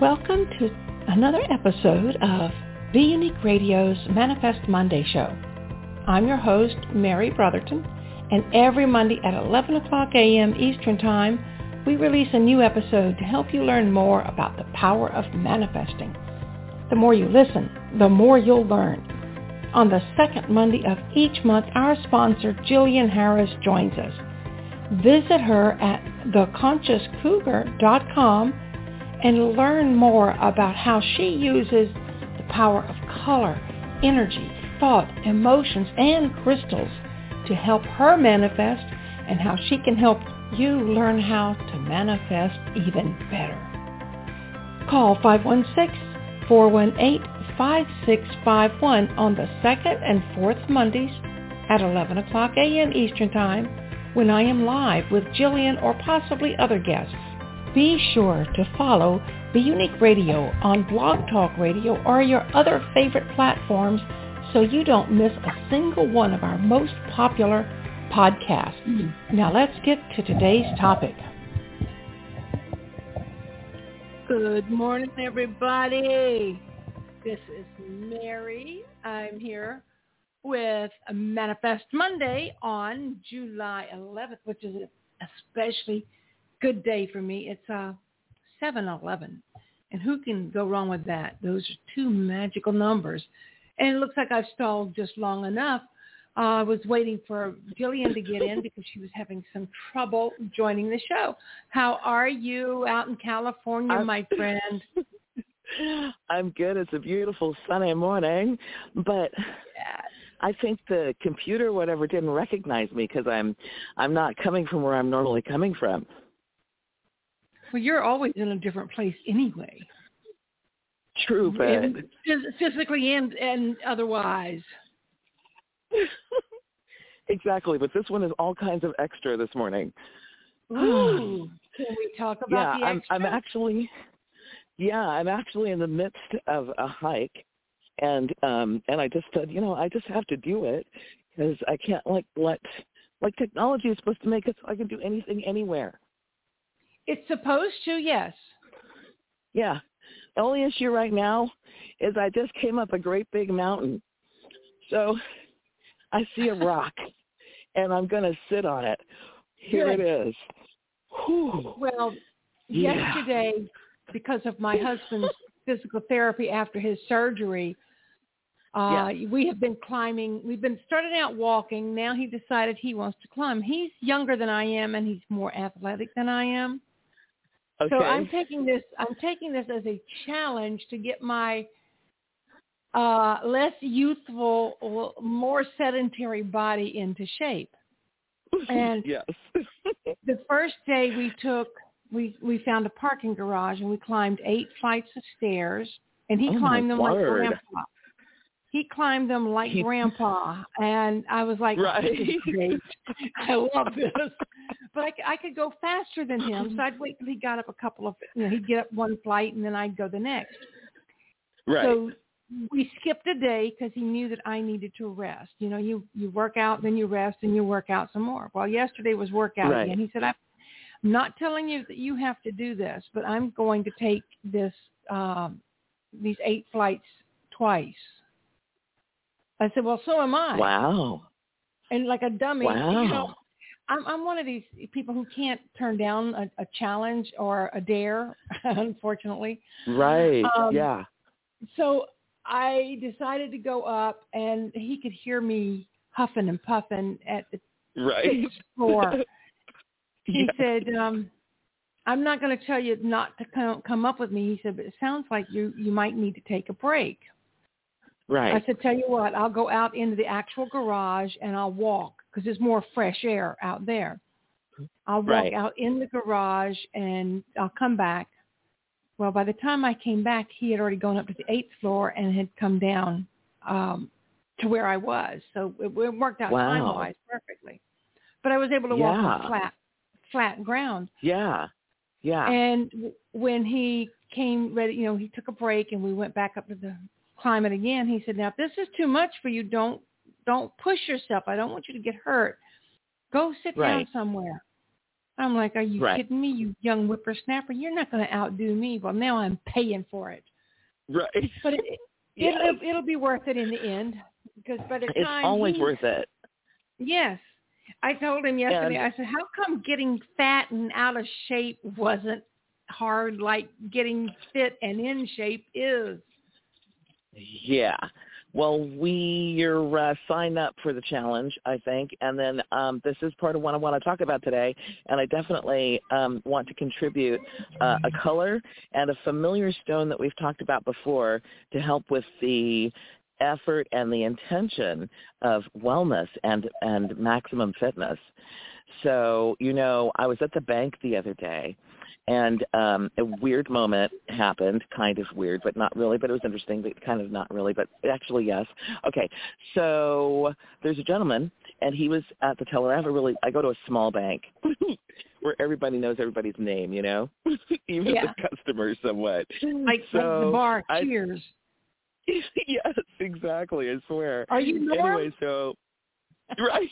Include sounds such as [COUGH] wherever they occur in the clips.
Welcome to another episode of Be Unique Radio's Manifest Monday show. I'm your host, Mary Brotherton, and every Monday at 11 o'clock a.m. Eastern Time, we release a new episode to help you learn more about the power of manifesting. The more you listen, the more you'll learn. On the second Monday of each month, our sponsor, Gillian Harris, joins us. Visit her at theconsciouscougar.com and learn more about how she uses the power of color, energy, thought, emotions, and crystals to help her manifest and how she can help you learn how to manifest even better. Call 516-418-5651 on the second and fourth Mondays at 11 o'clock a.m. Eastern Time when I am live with Gillian or possibly other guests. Be sure to follow Be Unique Radio on Blog Talk Radio or your other favorite platforms so you don't miss a single one of our most popular podcasts. Mm-hmm. Now let's get to today's topic. Good morning, everybody. This is Mary. I'm here with Manifest Monday on July 11th, which is especially good day for me. It's uh, 7-Eleven. And who can go wrong with that? Those are two magical numbers. And it looks like I've stalled just long enough. Uh, I was waiting for Gillian to get in because she was having some trouble joining the show. How are you out in California, I'm, my friend? [LAUGHS] I'm good. It's a beautiful sunny morning, but yes. I think the computer, whatever, didn't recognize me because I'm I'm not coming from where I'm normally coming from. Well, you're always in a different place anyway. True, but and physically and and otherwise. [LAUGHS] exactly, but this one is all kinds of extra this morning. Ooh, [SIGHS] can we talk about yeah, the extra? I'm, I'm actually, yeah, I'm actually in the midst of a hike, and um and I just said, you know, I just have to do it because I can't like let like technology is supposed to make it so I can do anything anywhere. It's supposed to, yes. Yeah. The only issue right now is I just came up a great big mountain. So I see a rock [LAUGHS] and I'm going to sit on it. Here Good. it is. Whew. Well, Yeah. yesterday, because of my husband's physical therapy after his surgery, uh, we have been climbing. We've been starting out walking. Now he decided he wants to climb. He's younger than I am, and he's more athletic than I am. Okay. So I'm taking this. I'm taking this as a challenge to get my uh, less youthful, more sedentary body into shape. And [LAUGHS] yes. [LAUGHS] the first day we took, we we found a parking garage and we climbed eight flights of stairs, and he Oh, climbed them like word. grandpa. He climbed them like grandpa, and I was like, Right. "This is great. [LAUGHS] I love this." But I could go faster than him, so I'd wait till he got up a couple of, you know, he'd get up one flight, and then I'd go the next. right. So we skipped a day because he knew that I needed to rest. You know, you you work out, then you rest, and you work out some more. Well, yesterday was workout Right. again. He said, "I'm not telling you that you have to do this, but I'm going to take this um, these eight flights twice." I said, "Well, so am I." wow. And like a dummy, you know, Wow. I'm I'm one of these people who can't turn down a, a challenge or a dare, [LAUGHS] unfortunately. Right. Um, yeah. So I decided to go up, and he could hear me huffing and puffing at the Right. floor. [LAUGHS] He Yeah. said, um, "I'm not going to tell you not to come come up with me." He said, "But it sounds like you you might need to take a break." Right. I said, "Tell you what, I'll go out into the actual garage and I'll walk because there's more fresh air out there. I'll walk Right. out in the garage and I'll come back." Well, by the time I came back, he had already gone up to the eighth floor and had come down um, to where I was. So it, it worked out Wow. time-wise perfectly. But I was able to walk on flat, flat ground. yeah. Yeah. And w- when he came ready, you know, he took a break and we went back up to the climb it again. He said, "Now, if this is too much for you, don't don't push yourself. I don't want you to get hurt. Go sit down somewhere." I'm like, are you Right. kidding me, you young whippersnapper? You're not going to outdo me. Well, now I'm paying for it. Right. But it, it, [LAUGHS] Yes. it'll, it'll be worth it in the end because by the It's time always he, worth it. Yes. I told him yesterday, And- I said, how come getting fat and out of shape wasn't hard like getting fit and in shape is? Yeah. Well, we're uh, signed up for the challenge, I think, and then um, this is part of what I want to talk about today. And I definitely um, want to contribute uh, a color and a familiar stone that we've talked about before to help with the effort and the intention of wellness and and maximum fitness. So, you know, I was at the bank the other day and um a weird moment happened kind of weird but not really but it was interesting but kind of not really but actually yes okay so there's a gentleman and he was at the teller i have a really i go to a small bank [LAUGHS] where everybody knows everybody's name you know [LAUGHS] even Yeah. the customers somewhat Like, like the bar, I- cheers. [LAUGHS] yes exactly i swear Are you Norm? anyway so right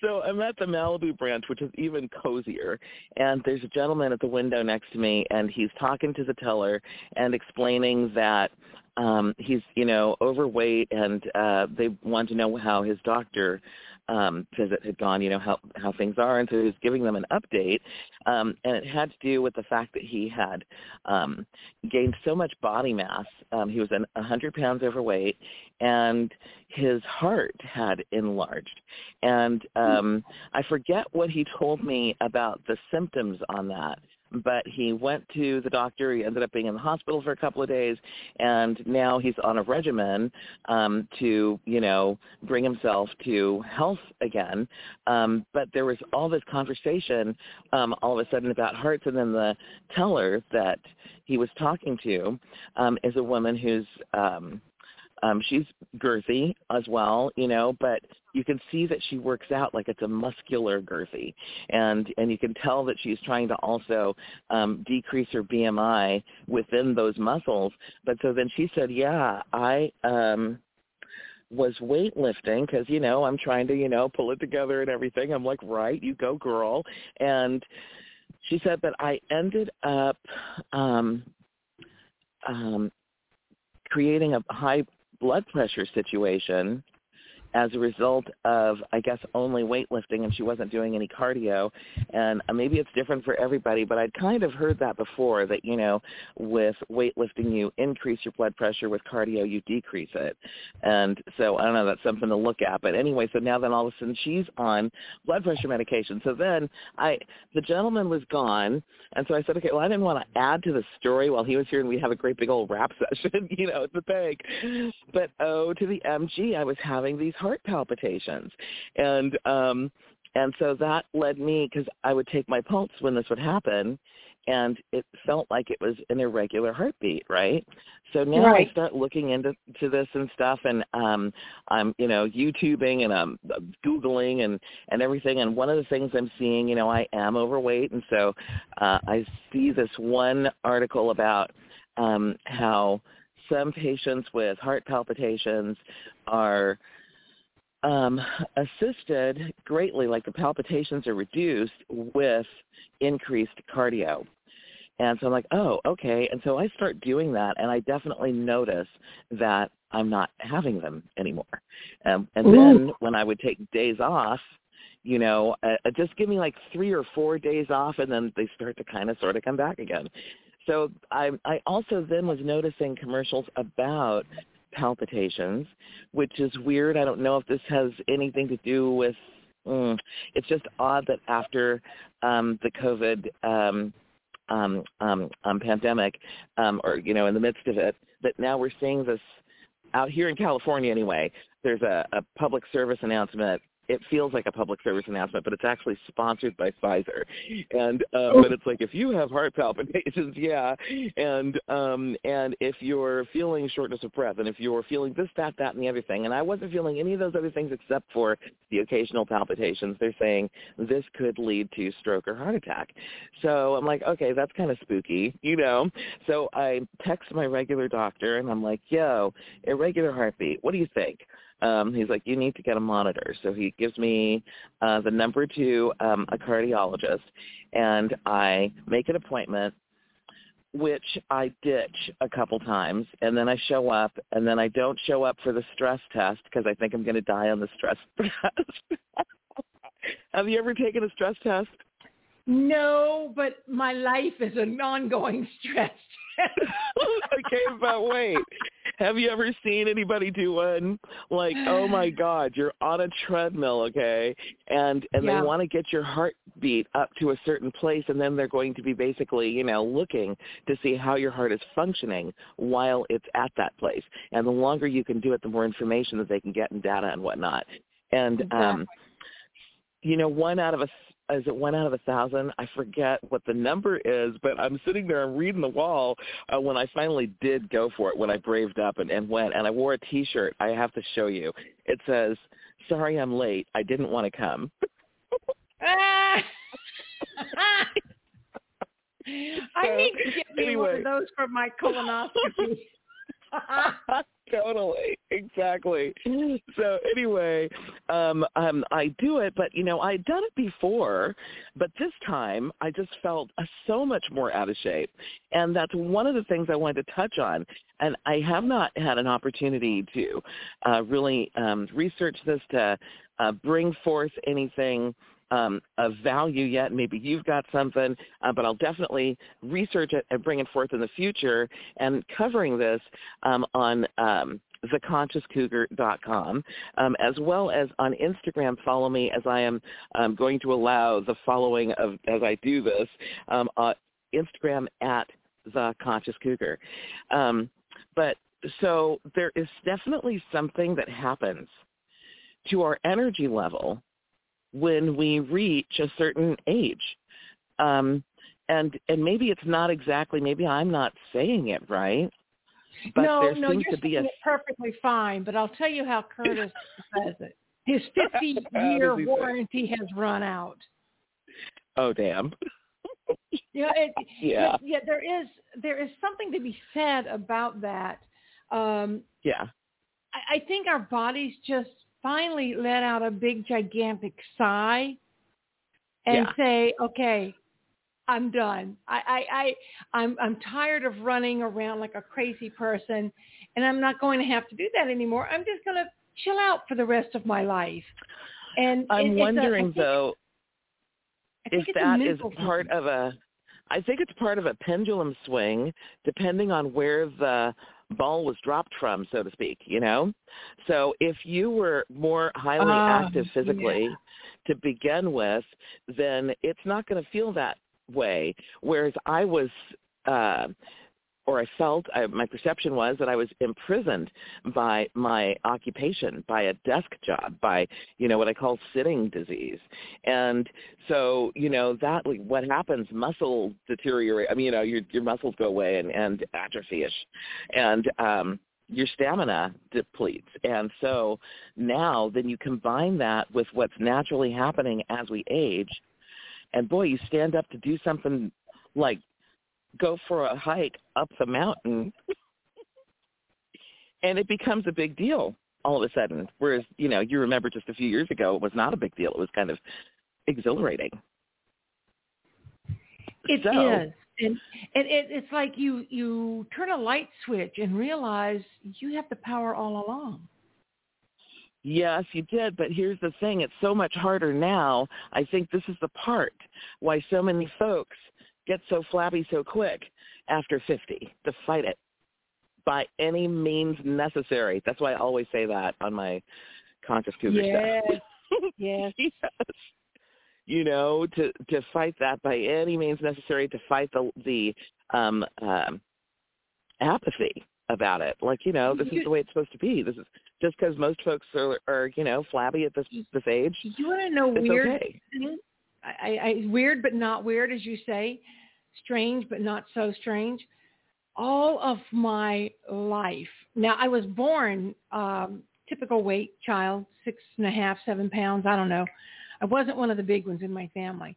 so i'm at the malibu branch which is even cozier and there's a gentleman at the window next to me and he's talking to the teller and explaining that um he's you know overweight and uh they want to know how his doctor um visit had gone you know how how things are and so he was giving them an update um and it had to do with the fact that he had um gained so much body mass um he was a hundred pounds overweight and his heart had enlarged. And um i forget what he told me about the symptoms on that but he went to the doctor. He ended up being in the hospital for a couple of days and now he's on a regimen um to you know bring himself to health again. Um but there was all this conversation um all of a sudden about hearts and then the teller that he was talking to um is a woman who's um um she's girthy as well you know but you can see that she works out like it's a muscular girthy and and you can tell that she's trying to also um decrease her BMI within those muscles but so then she said yeah i um was weightlifting because you know I'm trying to you know pull it together and everything. I'm like, right, you go, girl. And she said that I ended up um, um, creating a high blood pressure situation as a result of, I guess, only weightlifting, and she wasn't doing any cardio. And uh, maybe it's different for everybody, but I'd kind of heard that before. That you know, with weightlifting, you increase your blood pressure. With cardio, you decrease it. And so I don't know. That's something to look at. But anyway, so now then all of a sudden she's on blood pressure medication. So then I, the gentleman was gone, and so I said, okay, well, I didn't want to add to the story while he was here, and we have a great big old rap [LAUGHS] session, you know, at the bank. But oh, to the MG, I was having these heart palpitations, and um, and so that led me because I would take my pulse when this would happen, and it felt like it was an irregular heartbeat, right? So now Right. I start looking into to this and stuff, and um, I'm you know YouTubing and I'm uh, googling and and everything. And one of the things I'm seeing, you know, I am overweight, and so uh, I see this one article about um, how some patients with heart palpitations are um, assisted greatly, like the palpitations are reduced with increased cardio. And so I'm like, oh, okay. And so I start doing that, and I definitely notice that I'm not having them anymore. Um, and then when I would take days off, you know, uh, uh, just give me like three or four days off, and then they start to kind of sort of come back again. So I, I also then was noticing commercials about palpitations, which is weird. I don't know if this has anything to do with. Mm, it's just odd that after um, the COVID um, um, um, um, pandemic, um, or you know, in the midst of it, that now we're seeing this out here in California anyway. There's a, a public service announcement. It feels like a public service announcement, but it's actually sponsored by Pfizer. And um, but it's like if you have heart palpitations, [LAUGHS] yeah, and um, and if you're feeling shortness of breath, and if you're feeling this, that, that, and the other thing, and I wasn't feeling any of those other things except for the occasional palpitations. They're saying this could lead to stroke or heart attack. So I'm like, okay, that's kind of spooky, you know. So I text my regular doctor, and I'm like, yo, irregular heartbeat. What do you think? Um, he's like, you need to get a monitor. So he gives me uh, the number to um, a cardiologist, and I make an appointment which I ditch a couple times, and then I show up, and then I don't show up for the stress test because I think I'm going to die on the stress [LAUGHS] test. Have you ever taken a stress test? No, but my life is an ongoing [LAUGHS] stress. Test. [LAUGHS] okay, but wait. Have you ever seen anybody do one? Like, oh my [SIGHS] God, you're on a treadmill, okay, and and yeah. they want to get your heartbeat up to a certain place, and then they're going to be basically, you know, looking to see how your heart is functioning while it's at that place. And the longer you can do it, the more information that they can get and data and whatnot. And exactly. um, you know, one out of a is it one out of a thousand? I forget what the number is, but I'm sitting there and reading the wall uh, when I finally did go for it, when I braved up and, and went, and I wore a T-shirt. I have to show you. It says, "Sorry, I'm late. I didn't want to come." [LAUGHS] I need to get me anyway. one of those for my colonoscopy. [LAUGHS] [LAUGHS] totally. Exactly. So anyway um um i do it but you know i'd done it before but this time i just felt uh, so much more out of shape. And that's one of the things i wanted to touch on. And i have not had an opportunity to uh really um research this to uh bring forth anything um, of value yet. Maybe you've got something, uh, but I'll definitely research it and bring it forth in the future. And covering this um, on um, theconsciouscougar.com, um, as well as on Instagram. Follow me as I am um, going to allow the following of as I do this. Um, uh, Instagram at the Conscious Cougar. Um, but so there is definitely something that happens to our energy level when we reach a certain age. Um, and and maybe it's not exactly maybe I'm not saying it right. But no, there no, seems you're to be a perfectly fine. But I'll tell you how Curtis says it. His [LAUGHS] 50 year warranty has run out. Oh damn. [LAUGHS] yeah, it, yeah, yeah. There is there is something to be said about that. Um, yeah. I, I think our bodies just finally let out a big gigantic sigh and yeah. say, "Okay, I'm done. I, I, I, I'm, I'm tired of running around like a crazy person, and I'm not going to have to do that anymore. I'm just going to chill out for the rest of my life." And I'm it, wondering a, think, though if that is part thing. of a. I think it's part of a pendulum swing, depending on where the ball was dropped from, so to speak, you know? So if you were more highly uh, active physically yeah. to begin with, then it's not going to feel that way. Whereas I was uh, or I felt, I, my perception was that I was imprisoned by my occupation, by a desk job, by, you know, what I call sitting disease. And so, you know, that, what happens, muscle deteriorate, I mean, you know, your, your muscles go away and, and atrophy-ish. And, um, your stamina depletes. And so now then you combine that with what's naturally happening as we age. And boy, you stand up to do something like go for a hike up the mountain [LAUGHS] and it becomes a big deal all of a sudden. Whereas, you know, you remember just a few years ago it was not a big deal. It was kind of exhilarating. It so, is, And, and it, it's like you, you turn a light switch and realize you have the power all along. Yes, you did, but here's the thing. It's so much harder now. I think this is the part why so many folks get so flabby so quick after 50 to fight it by any means necessary. That's why I always say that on my conscious cougar yes. stuff. [LAUGHS] yes. [LAUGHS] yes. You know, to to fight that by any means necessary to fight the the um um apathy about it. Like, you know, this you, is the way it's supposed to be. This is just because most folks are, are, you know, flabby at this this age. You want to know weird? Okay. I, I, weird but not weird, as you say strange but not so strange. All of my life. Now I was born um, typical weight child, six and a half, seven pounds. I don't know. I wasn't one of the big ones in my family.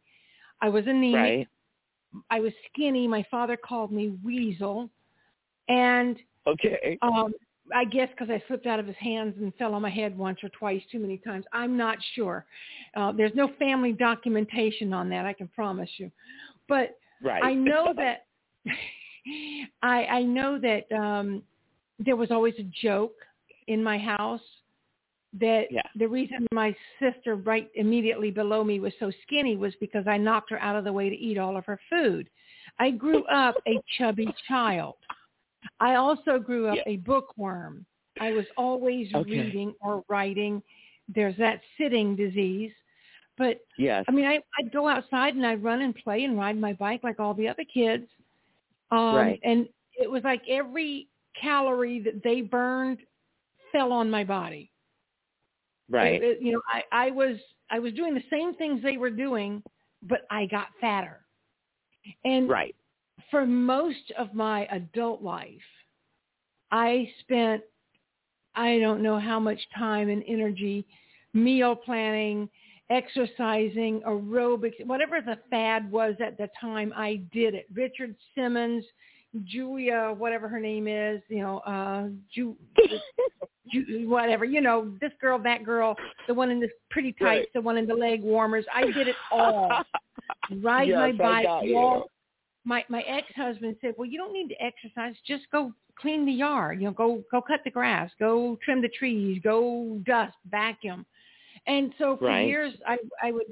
I was anemic. Right. I was skinny. My father called me weasel, and okay. Um, I guess because I slipped out of his hands and fell on my head once or twice too many times. I'm not sure. Uh, there's no family documentation on that. I can promise you. But right. I know [LAUGHS] that I I know that um, there was always a joke in my house that yeah. the reason my sister right immediately below me was so skinny was because I knocked her out of the way to eat all of her food. I grew up a chubby [LAUGHS] child. I also grew up yeah. a bookworm. I was always okay. reading or writing. There's that sitting disease. But yes. I mean, I, I'd go outside and I'd run and play and ride my bike like all the other kids. Um, right. And it was like every calorie that they burned fell on my body. Right. It, it, you know, I, I was I was doing the same things they were doing, but I got fatter. And right. For most of my adult life, I spent I don't know how much time and energy meal planning, exercising, aerobics, whatever the fad was at the time, I did it. Richard Simmons, Julia, whatever her name is, you know, uh, Ju, [LAUGHS] Ju, whatever, you know, this girl, that girl, the one in the pretty tights, right. the one in the leg warmers. I did it all. [LAUGHS] Ride yes, my bike, walk. My my ex-husband said, "Well, you don't need to exercise. Just go clean the yard. You know, go go cut the grass, go trim the trees, go dust, vacuum." And so for right. years, I I would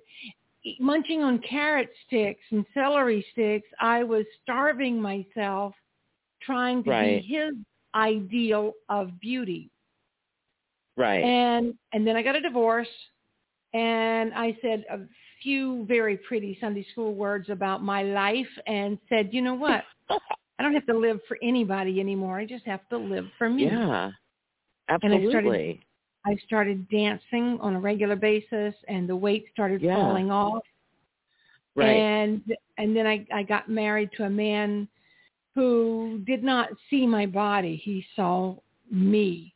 munching on carrot sticks and celery sticks. I was starving myself, trying to right. be his ideal of beauty. Right. And and then I got a divorce, and I said a few very pretty Sunday school words about my life, and said, you know what? I don't have to live for anybody anymore. I just have to live for me. Yeah. Absolutely. And I started I started dancing on a regular basis and the weight started yeah. falling off. Right. And and then I, I got married to a man who did not see my body. He saw me.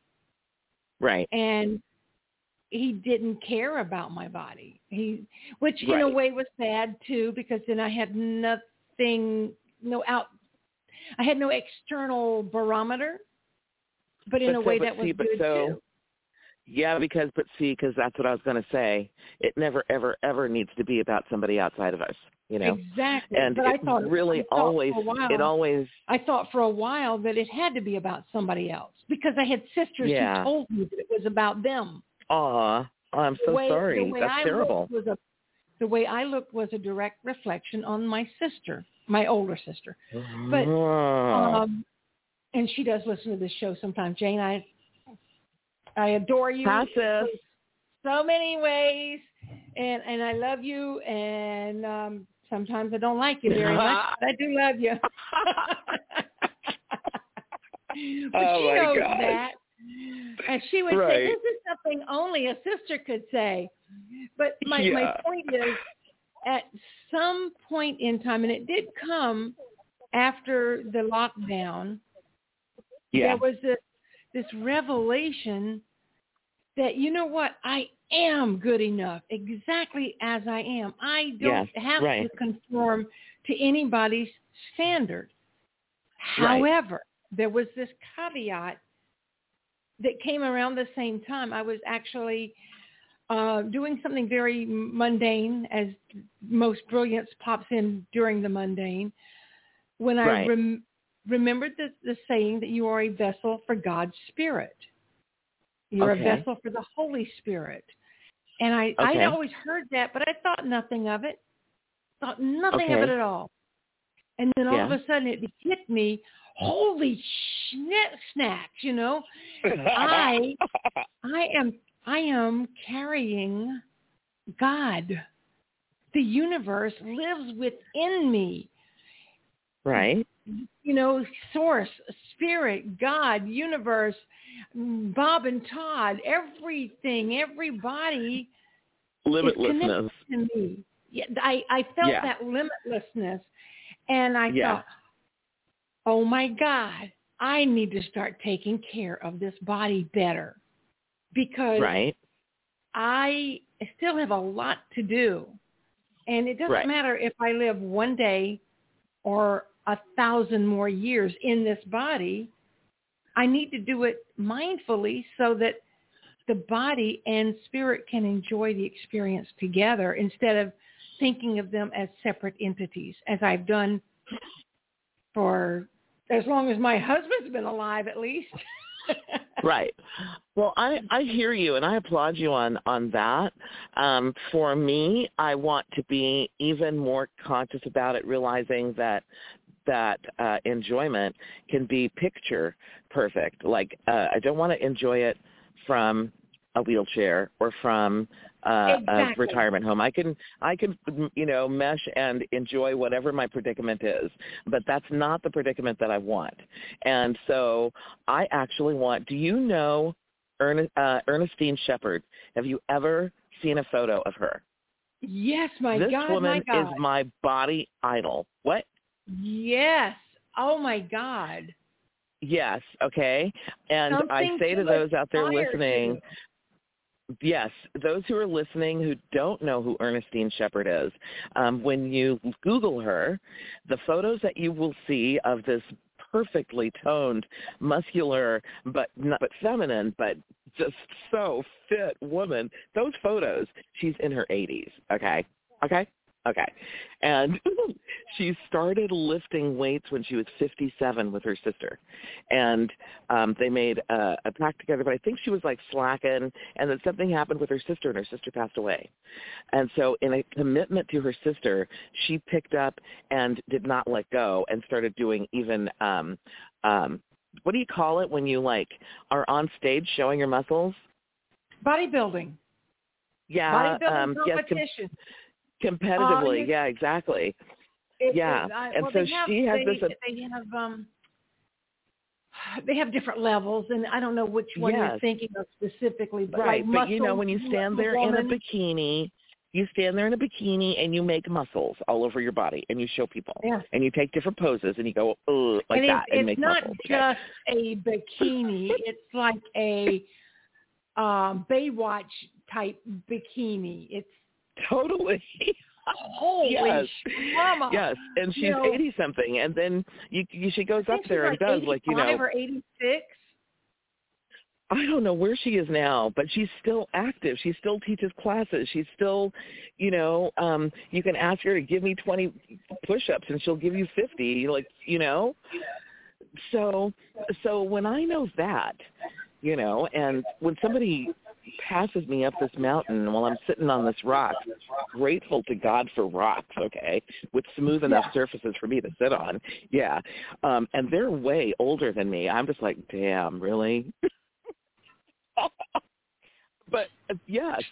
Right. And he didn't care about my body. He which right. in a way was sad too because then I had nothing no out I had no external barometer. But in but a so, way that was see, but good so, too. Yeah, because but see, because that's what I was going to say. It never, ever, ever needs to be about somebody outside of us. You know. Exactly. And but it I thought really I thought always, while, it always. I thought for a while that it had to be about somebody else because I had sisters Yeah. who told me that it was about them. Aw, I'm so way, sorry. That's I terrible. Was a, the way I looked was a direct reflection on my sister, my older sister. But Oh. um, and she does listen to this show sometimes. Jane, I I adore you Passive. in so many ways, and and I love you, and um, sometimes I don't like you very much, [LAUGHS] but I do love you. [LAUGHS] [LAUGHS] but Oh, she my knows gosh. that, and she would say, "This is something only a sister could say." But my my point is, at some point in time, and it did come after the lockdown, yeah. there was this this revelation that you know what I am good enough exactly as I am. I don't Yes, have right. to conform to anybody's standard. Right. However, there was this caveat that came around the same time. I was actually uh, doing something very mundane, as most brilliance pops in during the mundane, when I Right. rem- remembered the, the saying that you are a vessel for God's Spirit. You're Okay. a vessel for the Holy Spirit. And I, I'd always heard that, but I thought nothing of it. Thought nothing of it at all. And then all of a sudden it hit me, holy schna- snacks, you know. I [LAUGHS] I am I am carrying God. The universe lives within me. right. You know, source, spirit, God, universe, Bob and Todd, everything, everybody Limitlessness. to me. Yeah, I, I felt Yeah. that limitlessness. And I Yeah. thought, oh my God, I need to start taking care of this body better because Right. I still have a lot to do. And it doesn't Right. matter if I live one day or a thousand more years in this body. I need to do it mindfully so that the body and spirit can enjoy the experience together instead of thinking of them as separate entities, as I've done for as long as my husband's been alive, at least. [LAUGHS] right. Well, I I hear you, and I applaud you on on that. Um, for me, I want to be even more conscious about it, realizing that that uh, enjoyment can be picture perfect. Like uh, I don't want to enjoy it from a wheelchair or from uh, exactly. a retirement home. I can I can you know mesh and enjoy whatever my predicament is, but that's not the predicament that I want. And so I actually want. Do you know Ernest, uh, Ernestine Shepherd? Have you ever seen a photo of her? Yes, my this God, woman my is my body idol. What? Yes. Oh my God. Yes. Okay. And Something I say to those out there listening. Yes, those who are listening who don't know who Ernestine Shepherd is, um, when you Google her, the photos that you will see of this perfectly toned, muscular, but not but feminine, but just so fit woman. Those photos, she's in her 80s. Okay, okay, okay, and [LAUGHS] she started lifting weights when she was 57 with her sister, and um, they made a, a pact together. But I think she was like slacking, and then something happened with her sister, and her sister passed away. And so, in a commitment to her sister, she picked up and did not let go, and started doing even. Um, um, what do you call it when you like are on stage showing your muscles? Bodybuilding. Yeah, Bodybuilding um, yes, com- competition. Competitively. yes. yeah, exactly. It- yeah, it- I- and well, so have, she has they, this. They have um, they have different levels, and I don't know which one Yes. you're thinking of specifically, but right, like but you know when you stand there in a bikini, you stand there in a bikini and you make muscles all over your body, and you show people, Yeah. and you take different poses, and you go Ugh, like and that, it's, and it's make not muscles. okay? just a bikini; it's like a um, Baywatch type bikini. It's Totally. holy Yes. mama. yes, and she's You know, eighty something, and then you, you she goes up there she's and does like you know or eighty six. I don't know where she is now, but she's still active. She still teaches classes. She's still, you know, um you can ask her to give me 20 push-ups and she'll give you 50, like, you know. So so when I know that, you know, and when somebody passes me up this mountain while I'm sitting on this rock, grateful to God for rocks, okay, with smooth enough Yeah. surfaces for me to sit on. Yeah. Um and they're way older than me. I'm just like, "Damn, really?" [LAUGHS] but uh, yes,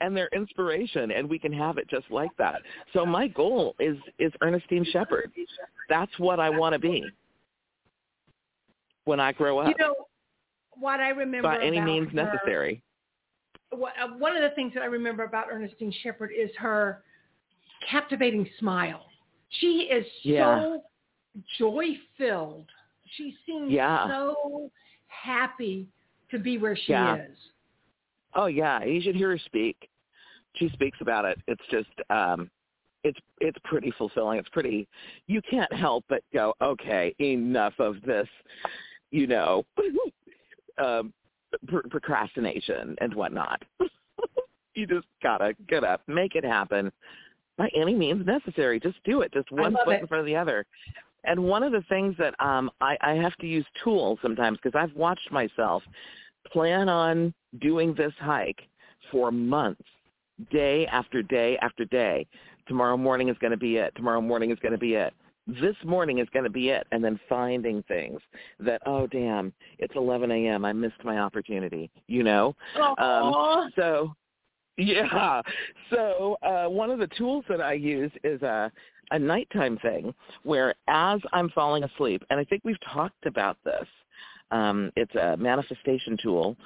and their inspiration, and we can have it just like that. So my goal is is Ernestine Shepherd. That's what I want to be when I grow up, You know what I remember by any means her- necessary. Uh, one of the things that I remember about Ernestine Shepherd is her captivating smile. She is Yeah. so joy filled. She seems Yeah. so happy to be where she Yeah. is. Oh yeah, you should hear her speak. She speaks about it. It's just um it's it's pretty fulfilling. It's pretty you can't help but go, okay, enough of this, you know, [LAUGHS] um pr- procrastination and whatnot. [LAUGHS] you just gotta get up, make it happen by any means necessary. Just do it. Just one foot it. in front of the other. And one of the things that um I, I have to use tools sometimes because I've watched myself plan on doing this hike for months, day after day after day. Tomorrow morning is going to be it. Tomorrow morning is going to be it. This morning is going to be it. And then finding things that, oh, damn, it's 11 a.m. I missed my opportunity, you know? Aw. Um, so, yeah. So uh, one of the tools that I use is a, a nighttime thing where as I'm falling asleep, and I think we've talked about this, um, it's a manifestation tool.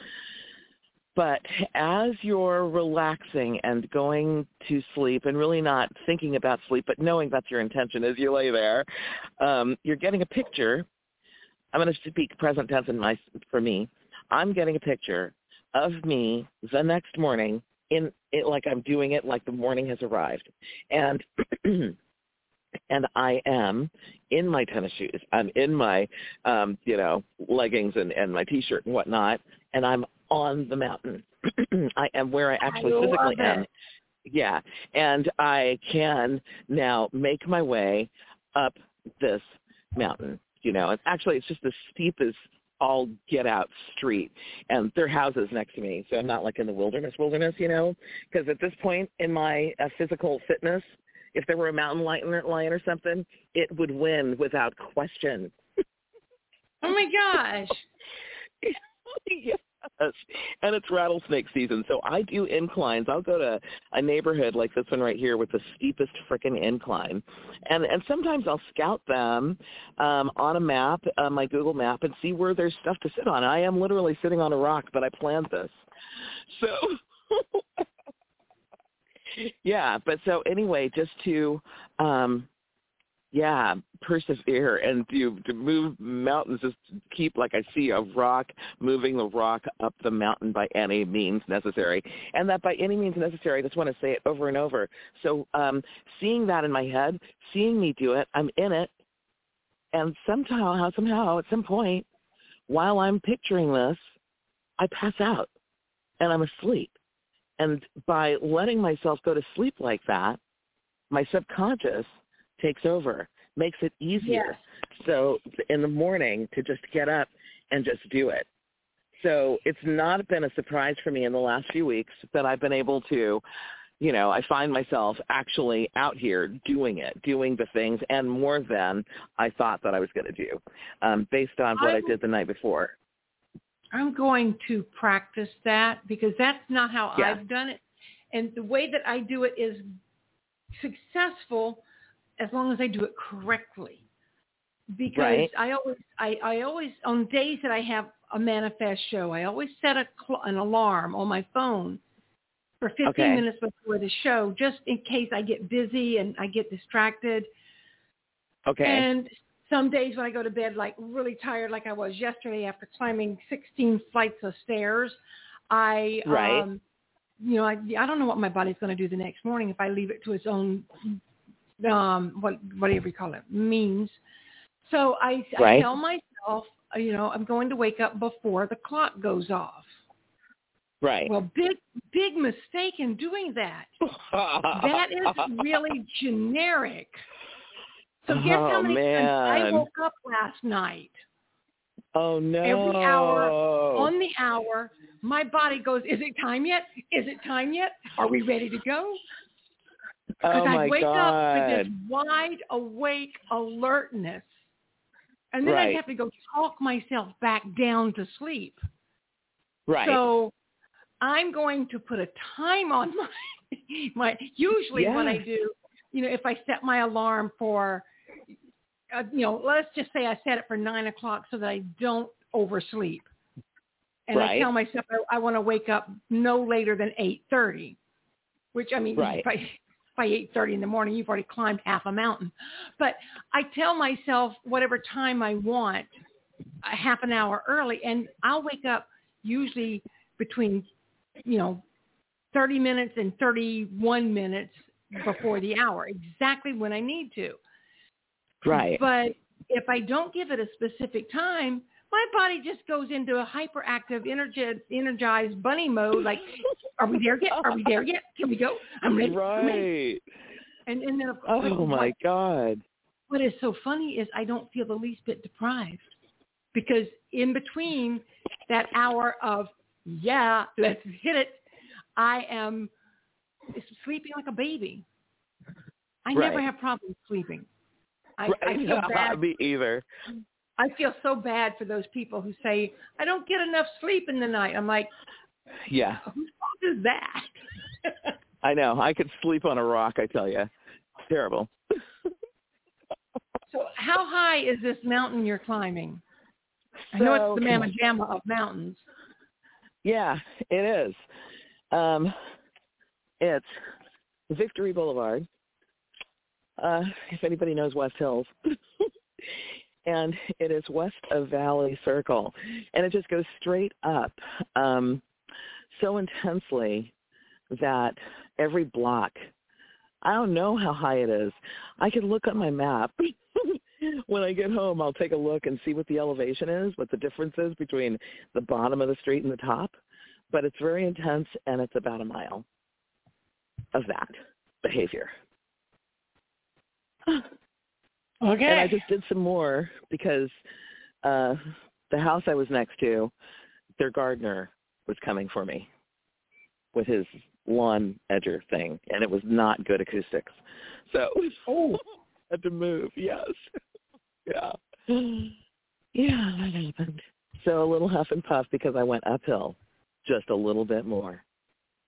But as you're relaxing and going to sleep and really not thinking about sleep, but knowing that's your intention as you lay there, um, you're getting a picture. I'm going to speak present tense in my, for me. I'm getting a picture of me the next morning in it like I'm doing it like the morning has arrived. And [CLEARS THROAT] and I am in my tennis shoes. I'm in my, um, you know, leggings and, and my t-shirt and whatnot, and I'm on the mountain. [CLEARS THROAT] I am where I actually I physically am. It. Yeah, and I can now make my way up this mountain. You know, it's actually it's just the steepest all get out street and there are houses next to me so i'm not like in the wilderness wilderness you know because at this point in my uh, physical fitness if there were a mountain lion, lion or something it would win without question oh my gosh [LAUGHS] yes and it's rattlesnake season so i do inclines. I'll go to a neighborhood like this one right here with the steepest frickin' incline. And and sometimes i'll scout them um on a map uh, my google map and see where there's stuff to sit on. I am literally sitting on a rock but i planned this. So [LAUGHS] yeah but so anyway just to um yeah, persevere and to to move mountains, just keep like I see a rock, moving the rock up the mountain by any means necessary. And that by any means necessary, I just want to say it over and over. So um seeing that in my head, seeing me do it, I'm in it, and somehow, somehow, at some point, while I'm picturing this, I pass out and I'm asleep. And by letting myself go to sleep like that, my subconscious takes over, makes it easier. So in the morning to just get up and just do it. So it's not been a surprise for me in the last few weeks that I've been able to, you know, I find myself actually out here doing it, doing the things and more than I thought that I was going to do um, based on what I'm, I did the night before. I'm going to practice that because that's not how Yeah. I've done it. And the way that I do it is successful as long as I do it correctly. Because Right. I always, I, I always, on days that I have a manifest show, I always set a cl- an alarm on my phone for 15 Okay. minutes before the show, just in case I get busy and I get distracted. Okay. And some days when I go to bed like really tired, like I was yesterday after climbing 16 flights of stairs, I, Right. um, you know, I, I don't know what my body's going to do the next morning if I leave it to its own, um, what, whatever you call it, means. So I, I tell myself, uh, you know, I'm going to wake up before the clock goes off. right. Well, big, big mistake in doing that. That is really [LAUGHS] generic. So guess how Oh, many times I woke up last night Oh no. every hour on the hour. My body goes, is it time yet? Is it time yet? Are we ready to go? Because oh I'd wake god. up with this wide awake alertness. And then Right. I'd have to go talk myself back down to sleep. right. So I'm going to put a time on [LAUGHS] my my usually what I do, you know, if I set my alarm for uh, you know, let's just say I set it for nine o'clock so that I don't oversleep. And I tell myself I, I want to wake up no later than eight thirty, which I mean [LAUGHS] Right. by by eight thirty in the morning you've already climbed half a mountain. But I tell myself whatever time I want, a half an hour early, and I'll wake up usually between you know thirty minutes and thirty one minutes before the hour, exactly when I need to. right. But if I don't give it a specific time, my body just goes into a hyperactive, energi- energized bunny mode. Like, are we there yet? Are we there yet? Can we go? I'm ready. I'm ready. right. And and then of Oh my what, god. what is so funny is I don't feel the least bit deprived because in between that hour of yeah, let's hit it, I am sleeping like a baby. I never have problems sleeping. I, right. I [LAUGHS] feel bad Me either. I feel so bad for those people who say, I don't get enough sleep in the night. I'm like, Yeah. whose fault is that? [LAUGHS] I know. I could sleep on a rock, I tell you. Terrible. so how high is this mountain you're climbing? I know it's the mamma jamma of mountains. Yeah, it is. Um, it's Victory Boulevard. Uh, if anybody knows West Hills. [LAUGHS] and [LAUGHS] it is west of Valley Circle. And it just goes straight up um, so intensely that every block I don't know how high it is. I can look on my map. [LAUGHS] when I get home, I'll take a look and see what the elevation is, what the difference is between the bottom of the street and the top. But it's very intense, and it's about a mile of that behavior. [LAUGHS] Okay. And I just did some more because uh the house I was next to, their gardener was coming for me with his lawn edger thing, and it was not good acoustics. So oh, [LAUGHS] had to move. Yes, [LAUGHS] yeah, [GASPS] yeah, that happened. So a little huff and puff because I went uphill just a little bit more.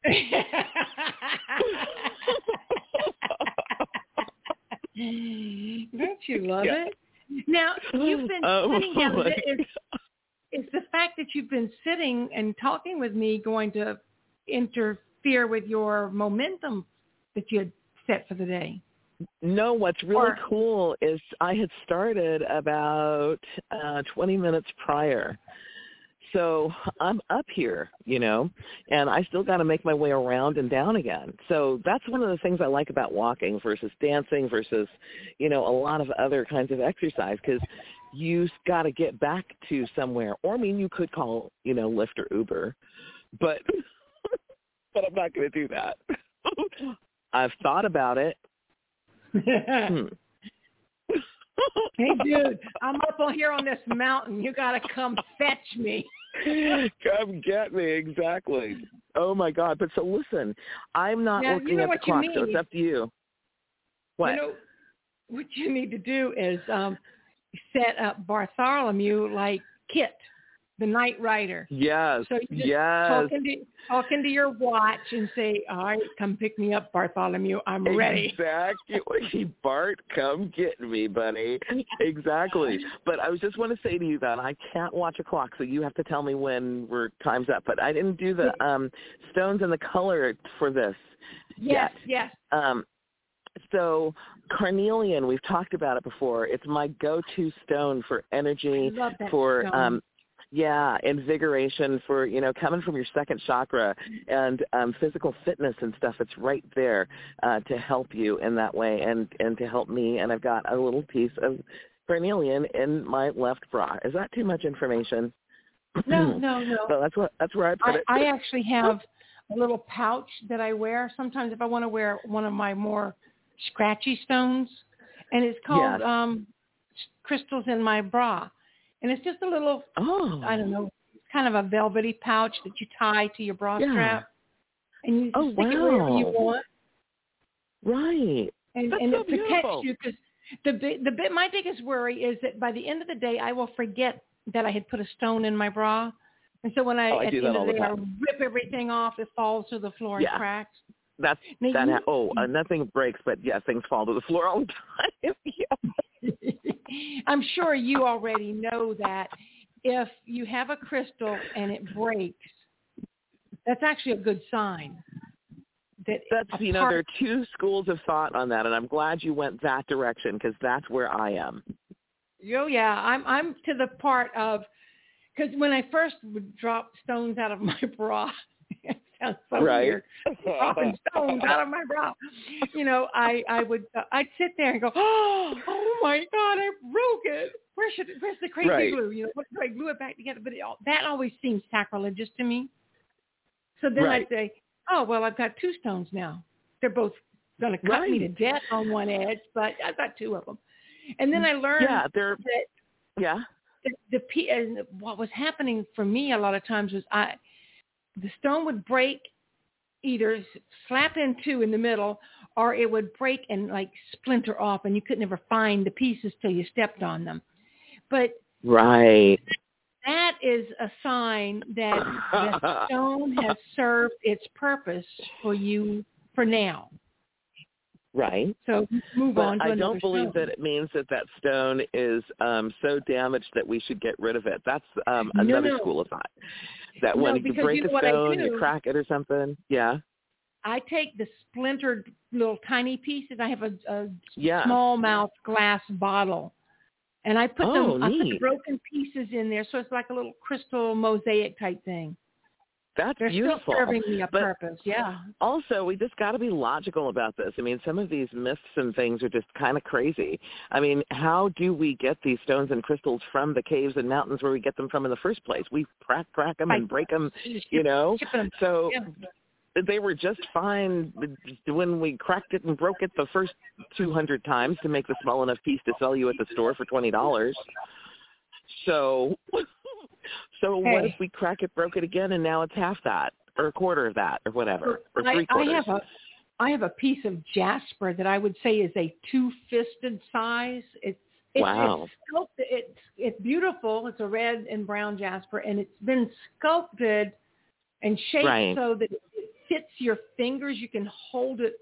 [LAUGHS] [GASPS] Don't you love Yeah. it? Now you've been Oh, [LAUGHS] sitting down. Is, is the fact that you've been sitting and talking with me going to interfere with your momentum that you had set for the day? No, what's really Or- cool is I had started about uh 20 minutes prior. So I'm up here, you know, and I still got to make my way around and down again. So that's one of the things I like about walking versus dancing versus, you know, a lot of other kinds of exercise because you got to get back to somewhere. Or I mean, you could call, you know, Lyft or Uber, but [LAUGHS] but I'm not going to do that. [LAUGHS] I've thought about it. [LAUGHS] Hmm. Hey, dude, I'm up on here on this mountain. You got to come fetch me. [LAUGHS] Come get me, exactly. Oh my God! But so listen, I'm not Now, you looking know at the you clock, so it's up to you. What? You know, what you need to do is um, set up Bartholomew like KITT, the Knight Rider. yes, So you just yes, talk into talk into your watch and say, "All right, come pick me up, Bartholomew. I'm ready." Exactly, Bart, come get me, buddy. [LAUGHS] Exactly. But I was just want to say to you that I can't watch a clock, so you have to tell me when we're time's up. But I didn't do the um stones and the color for this Yes, yet. yes. Um, so carnelian, we've talked about it before. It's my go-to stone for energy, I love that for stone. um, yeah, invigoration, for you know, coming from your second chakra and um, physical fitness and stuff. It's right there uh, to help you in that way, and and to help me. And I've got a little piece of carnelian in my left bra. Is that too much information? No, no, no. [CLEARS THROAT] But that's what that's where I put I, it. I actually have a little pouch that I wear sometimes if I want to wear one of my more scratchy stones, and it's called Yes. um crystals in my bra, and it's just a little oh, I don't know, kind of a velvety pouch that you tie to your bra Yeah. strap, and you Oh, stick it wherever you want, Right. and, That's and so it protects beautiful. you because the the bit my biggest worry is that by the end of the day I will forget that I had put a stone in my bra, and so when I Oh, I at the end of the day I rip everything off, it falls to the floor Yeah. and cracks. That's Now, that. you- Ha- oh, uh, nothing breaks, but yeah, things fall to the floor all the [LAUGHS] time. yeah. [LAUGHS] I'm sure you already know that if you have a crystal and it breaks, that's actually a good sign. That That's you know there are two schools of thought on that, and I'm glad you went that direction because that's where I am. Oh yeah, I'm I'm to the part of because when I first would drop stones out of [LAUGHS] my bra, it sounds so Right. weird. Dropping [LAUGHS] stones out of my bra, you know, I I would uh, I'd sit there and go, [GASPS] oh, oh my god, I broke it. Where should where's the crazy Right. glue? You know, what do I glue it back together? But it, that always seems sacrilegious to me. So then Right. I'd say, oh well, I've got two stones now. They're both going to cut me to Right. death on one edge, but I've got two of them. And then I mm, learned Yeah, they're that yeah. the, the and what was happening for me a lot of times was I the stone would break either slap into in the middle or it would break and like splinter off and you could never find the pieces till you stepped on them. But Right. that is a sign that the [LAUGHS] stone has served its purpose for you for now. Right. So move But on to I don't believe stone. that it means that that stone is um so damaged that we should get rid of it. That's um another no. school of thought. That No, when you break a stone, do? you crack it or something. Yeah. I take the splintered little tiny pieces. I have a, a Yeah. small mouth glass bottle. And I put Oh, them I put the broken pieces in there so it's like a little crystal mosaic type thing. That's They're beautiful. still serving me a but purpose. Yeah. Also, we just got to be logical about this. I mean, some of these myths and things are just kind of crazy. I mean, how do we get these stones and crystals from the caves and mountains where we get them from in the first place? We crack, crack them and break them, [LAUGHS] you know. So. They were just fine when we cracked it and broke it the first 200 times to make the small enough piece to sell you at the store for twenty dollars. So [LAUGHS] so hey. what if we crack it, broke it again, and now it's half that, or a quarter of that, or whatever, or three I, quarters? I have a, I have a piece of jasper that I would say is a two-fisted size. It's it's, wow. it's sculpted. It's it's beautiful. It's a red and brown jasper, and it's been sculpted and shaped right. so that it fits your fingers. You can hold it.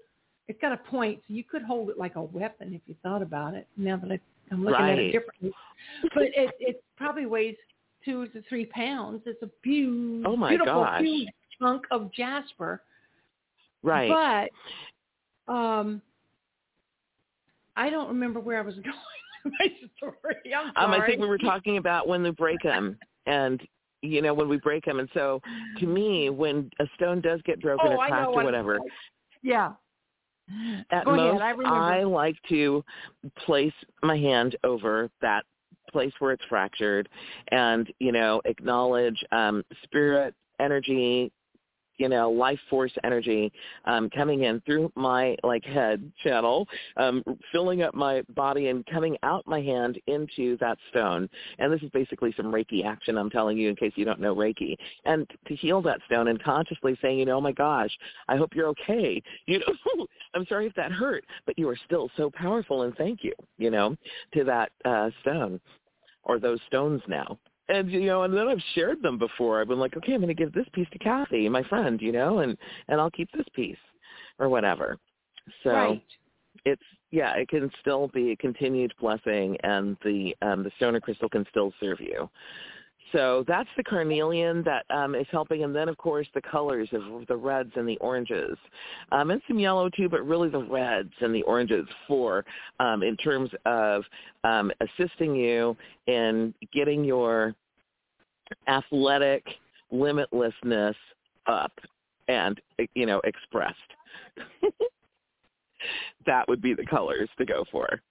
It's got a point, so you could hold it like a weapon if you thought about it. Now that I, I'm looking right. at it differently, but it it probably weighs two to three pounds. It's a huge, oh my beautiful, gosh. huge chunk of jasper. Right. But um, I don't remember where I was [LAUGHS] going with my story. I'm um, sorry. I think we were talking about when we break them, and you know when we break them, and so to me, when a stone does get broken oh, or cracked or whatever, yeah. At Go most, ahead, I, I like to place my hand over that place where it's fractured and you know acknowledge um spirit energy you know life force energy um coming in through my like head channel um filling up my body and coming out my hand into that stone. And this is basically some reiki action i'm telling you in case you don't know reiki. And to heal that stone and consciously saying you know oh my gosh i hope you're okay. [LAUGHS] You know i'm sorry if that hurt but you are still so powerful and thank you you know to that uh stone or those stones now and you know, and then I've shared them before. I've been like, okay, I'm going to give this piece to Kathy, my friend, you know, and and I'll keep this piece, or whatever. So right. it's yeah, it can still be a continued blessing, and the um, the stoner crystal can still serve you. So that's the carnelian that um, is helping, and then of course the colors of the reds and the oranges, um, and some yellow too, but really the reds and the oranges for um, in terms of um, assisting you in getting your athletic limitlessness up and you know expressed. [LAUGHS] that would be the colors to go for.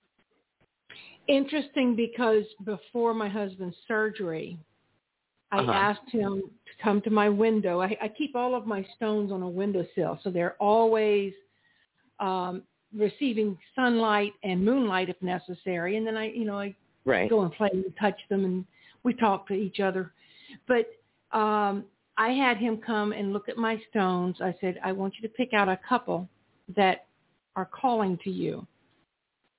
Interesting because before my husband's surgery, I uh-huh. asked him to come to my window. I, I keep all of my stones on a windowsill, so they're always um, receiving sunlight and moonlight if necessary. And then I, you know, I right. go and play and touch them, and we talk to each other. But um, I had him come and look at my stones. I said, I want you to pick out a couple that are calling to you.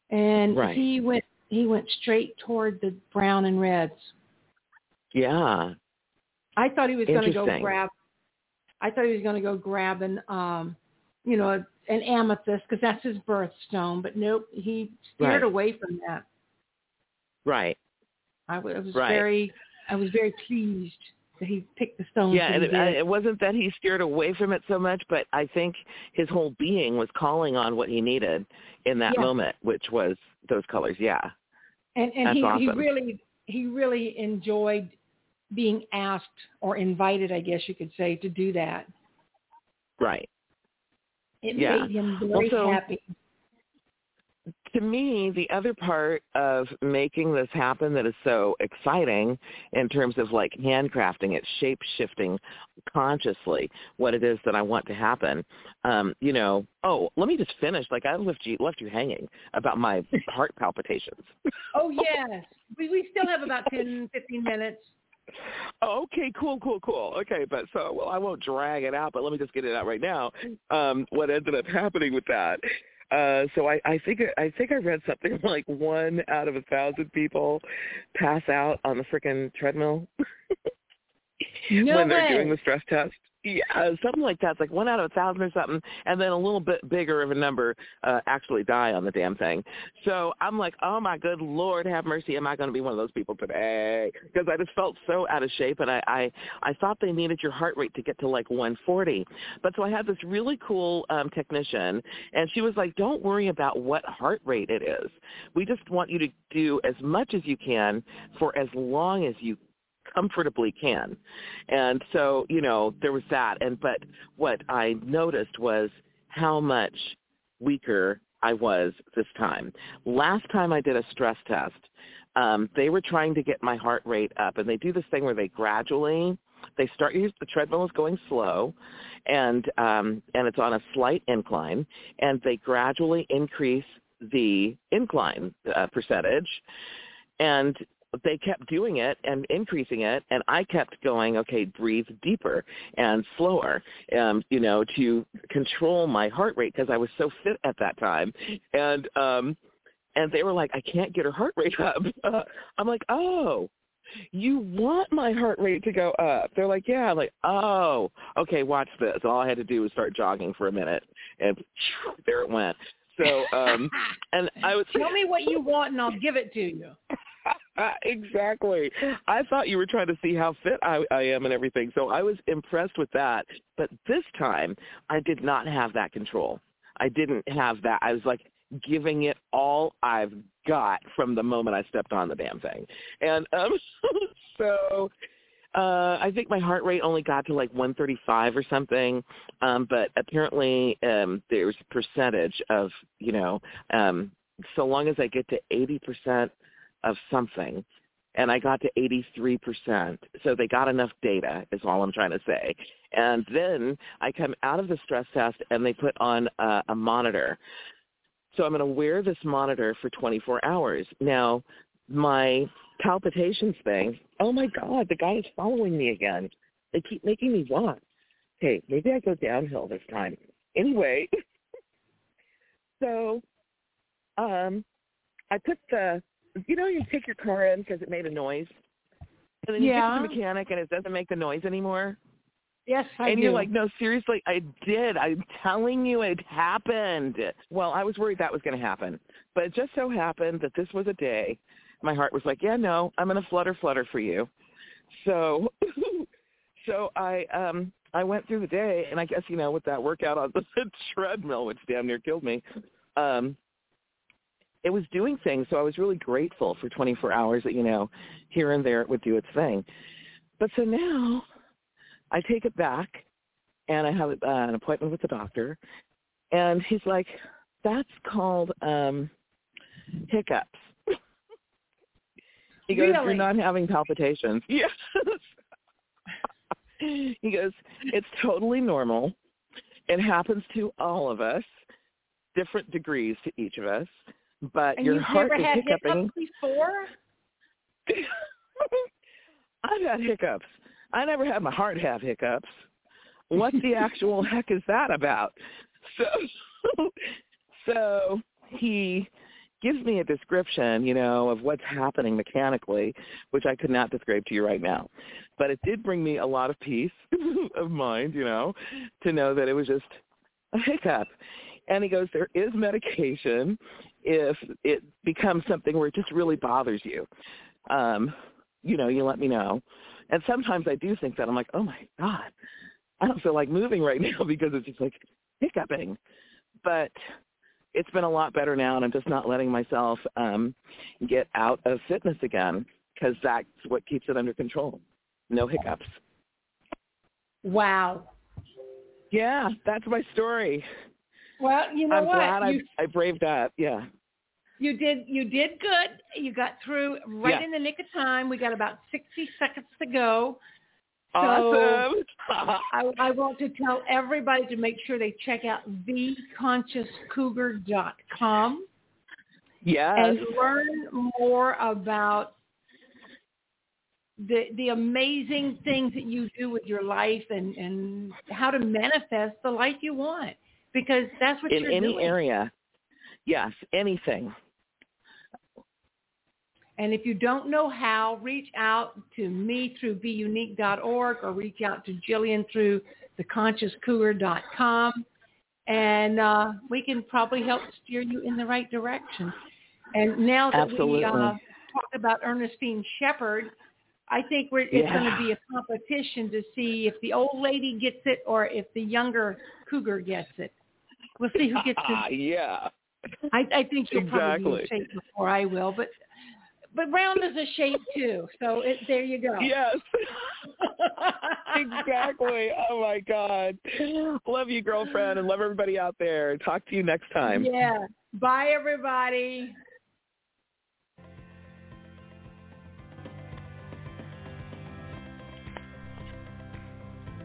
And right. he went he went straight toward the brown and reds. Yeah. I thought he was going to go grab. I thought he was going to go grab an, um, you know, an amethyst because that's his birthstone. But nope, he steered right. away from that. Right. I was right. very, I was very pleased that he picked the stone. Yeah, and it, it wasn't that he steered away from it so much, but I think his whole being was calling on what he needed in that yeah. moment, which was those colors. Yeah. And and That's he awesome. he really he really enjoyed being asked or invited, I guess you could say, to do that. Right. It yeah. made him very also, happy. To me, the other part of making this happen that is so exciting in terms of like handcrafting it, shape shifting consciously what it is that I want to happen. Um, you know, oh, let me just finish. Like I left you left you hanging about my heart palpitations. oh yes. We we still have about ten, fifteen minutes. Oh, okay, cool, cool, cool. Okay, but so well, I won't drag it out, but let me just get it out right now. Um, what ended up [LAUGHS] happening with that? Uh, so I, I think I think I read something [LAUGHS] like one out of a thousand people pass out on the freaking treadmill [LAUGHS] no when way. they're doing the stress test. Yeah, something like that. It's like one out of a thousand or something, and then a little bit bigger of a number uh, actually die on the damn thing. So I'm like, oh my good lord, have mercy. Am I going to be one of those people today? Because I just felt so out of shape, and I, I I thought they needed your heart rate to get to like 140. But so I had this really cool um, technician, and she was like, don't worry about what heart rate it is. We just want you to do as much as you can for as long as you comfortably can. And so, you know, there was that. And but what I noticed was how much weaker I was this time. Last time I did a stress test, um, they were trying to get my heart rate up, and they do this thing where they gradually they start the treadmill is going slow and um and it's on a slight incline and they gradually increase the incline uh, percentage and they kept doing it and increasing it and I kept going, okay, breathe deeper and slower, um, you know, to control my heart rate because I was so fit at that time. And um and they were like, I can't get her heart rate up. [LAUGHS] Uh, I'm like, oh, you want my heart rate to go up. They're like, yeah. I'm like, oh, okay, watch this. All I had to do was start jogging for a minute, and there it went. So, um, [LAUGHS] and I was tell me what you want, and I'll give it to you. [LAUGHS] exactly. I thought you were trying to see how fit I, I am and everything, so I was impressed with that. But this time, I did not have that control. I didn't have that. I was like, giving it all I've got from the moment I stepped on the damn thing. And um [LAUGHS] so uh I think my heart rate only got to like 135 or something. Um but apparently um there's a percentage of, you know, um so long as I get to 80% of something and I got to 83%. So they got enough data is all I'm trying to say. And then I come out of the stress test and they put on a, a monitor so I'm going to wear this monitor for 24 hours. Now, my palpitations thing, oh my God, the guy is following me again. They keep making me walk. Hey, maybe I go downhill this time. Anyway, [LAUGHS] so um, I put the, you know, you take your car in because it made a noise. And then you yeah. get to the mechanic and it doesn't make the noise anymore. Yes, I and do. you're like, no, seriously, I did. I'm telling you, it happened. Well, I was worried that was going to happen, but it just so happened that this was a day. My heart was like, yeah, no, I'm going to flutter, flutter for you. So, [LAUGHS] so I, um, I went through the day, and I guess you know, with that workout on [LAUGHS] the treadmill, which damn near killed me, um, it was doing things. So I was really grateful for 24 hours that you know, here and there it would do its thing. But so now I take it back, and I have uh, an appointment with the doctor, and he's like, "That's called um hiccups." he goes, really? "You're not having palpitations." [LAUGHS] Yes. he goes, "It's totally normal. It happens to all of us, different degrees to each of us, but and your heart never is had hiccuping." hiccups before? [LAUGHS] I've had hiccups. I never had my heart have hiccups. What the actual [LAUGHS] heck is that about? So, [LAUGHS] so he gives me a description, you know, of what's happening mechanically, which I could not describe to you right now. But it did bring me a lot of peace of mind, you know, to know that it was just a hiccup. And he goes, there is medication if it becomes something where it just really bothers you. Um, you know, you let me know. And sometimes I do think that I'm like, oh my god, I don't feel like moving right [LAUGHS] now because it's just like hiccuping. But it's been a lot better now, and I'm just not letting myself um, get out of fitness again because that's what keeps it under control. No hiccups. Wow. Yeah, that's my story. Well, you know I'm what? glad you, I, I braved that. Yeah. You did you did good. You got through right Yeah. in the nick of time. We got about 60 seconds to go. So Awesome. I, I want to tell everybody to make sure they check out theconsciouscougar.com yes. and learn more about the the amazing things that you do with your life and, and how to manifest the life you want. Because that's what In you're any doing. area. Yes, anything. And if you don't know how, reach out to me through beunique.org or reach out to Gillian through theconsciouscougar.com. And uh, we can probably help steer you in the right direction. And now that Absolutely. we uh, talked about Ernestine Shepherd, I think we're, it's going to be a competition to see if the old lady gets it or if the younger cougar gets it. We'll see who gets it. [LAUGHS] yeah. I, I think you'll probably be in shape before I will, but but round is a shape too. So it, there you go. Yes. [LAUGHS] exactly. Oh my God. Love you, girlfriend, and love everybody out there. Talk to you next time. Yeah. Bye, everybody.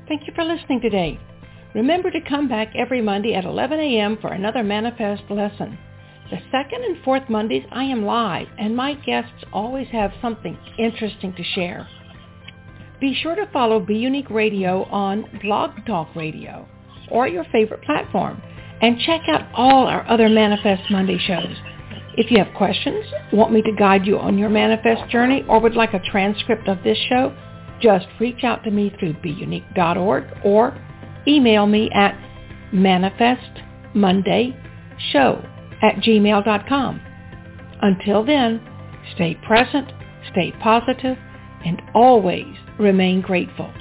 Thank you for listening today. Remember to come back every Monday at 11 a.m. for another Manifest lesson. The second and fourth Mondays I am live and my guests always have something interesting to share. Be sure to follow Be Unique Radio on Blog Talk Radio or your favorite platform and check out all our other Manifest Monday shows. If you have questions, want me to guide you on your manifest journey, or would like a transcript of this show, just reach out to me through beunique.org or email me at manifestmondayshow at gmail.com. Until then, stay present, stay positive, and always remain grateful.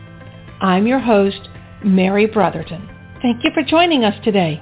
I'm your host, Mary Brotherton. Thank you for joining us today.